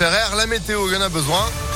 La météo, il y en a besoin.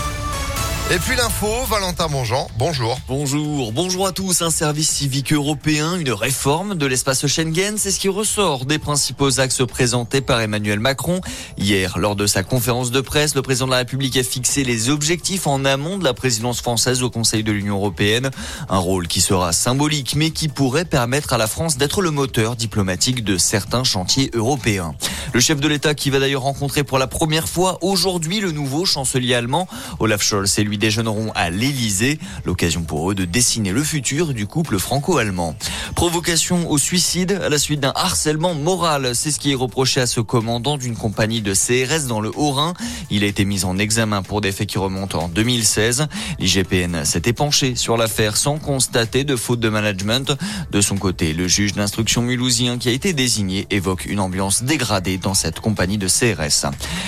Et puis l'info, Valentin Bonjean, bonjour. Bonjour, bonjour à tous. Un service civique européen, une réforme de l'espace Schengen, c'est ce qui ressort des principaux axes présentés par Emmanuel Macron. Hier, lors de sa conférence de presse, le président de la République a fixé les objectifs en amont de la présidence française au Conseil de l'Union européenne. Un rôle qui sera symbolique, mais qui pourrait permettre à la France d'être le moteur diplomatique de certains chantiers européens. Le chef de l'État qui va d'ailleurs rencontrer pour la première fois aujourd'hui le nouveau chancelier allemand, Olaf Scholz et lui déjeuneront à l'Élysée. L'occasion pour eux de dessiner le futur du couple franco-allemand. Provocation au suicide à la suite d'un harcèlement moral. C'est ce qui est reproché à ce commandant d'une compagnie de CRS dans le Haut-Rhin. Il a été mis en examen pour des faits qui remontent en 2016. L'IGPN s'est épanché sur l'affaire sans constater de faute de management. De son côté, le juge d'instruction mulhousien qui a été désigné évoque une ambiance dégradée dans cette compagnie de CRS.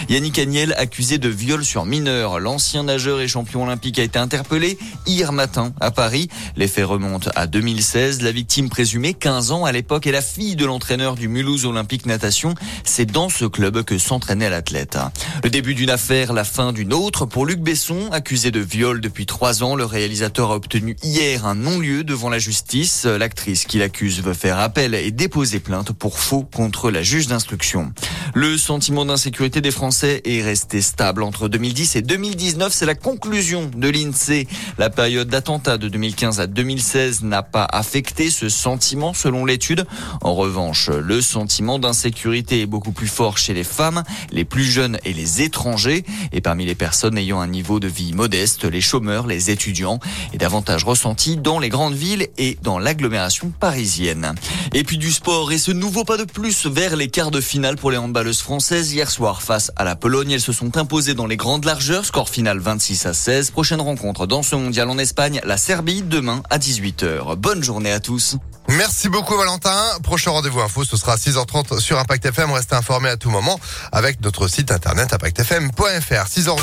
Yannick Agnel accusé de viol sur mineur. L'ancien nageur et olympique a été interpellé hier matin à Paris. Les faits remontent à 2016. La victime présumée, 15 ans à l'époque, est la fille de l'entraîneur du Mulhouse Olympique Natation. C'est dans ce club que s'entraînait l'athlète. Le début d'une affaire, la fin d'une autre. Pour Luc Besson, accusé de viol depuis trois ans, le réalisateur a obtenu hier un non-lieu devant la justice. L'actrice qui l'accuse veut faire appel et déposer plainte pour faux contre la juge d'instruction. Le sentiment d'insécurité des Français est resté stable entre 2010 et 2019. C'est la conclusion de l'INSEE. La période d'attentat de 2015 à 2016 n'a pas affecté ce sentiment selon l'étude. En revanche, le sentiment d'insécurité est beaucoup plus fort chez les femmes, les plus jeunes et les étrangers. Et parmi les personnes ayant un niveau de vie modeste, les chômeurs, les étudiants est davantage ressenti dans les grandes villes et dans l'agglomération parisienne. Et puis du sport et ce nouveau pas de plus vers les quarts de finale pour les handballeuses françaises. Hier soir, face à la Pologne, elles se sont imposées dans les grandes largeurs. Score final 26 à 16. Prochaine rencontre dans ce mondial en Espagne, la Serbie, demain à 18h. Bonne journée à tous. Merci beaucoup Valentin. Prochain rendez-vous info, ce sera à 6h30 sur Impact FM. Restez informés à tout moment avec notre site internet impactfm.fr. 6h02,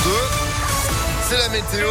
c'est la météo.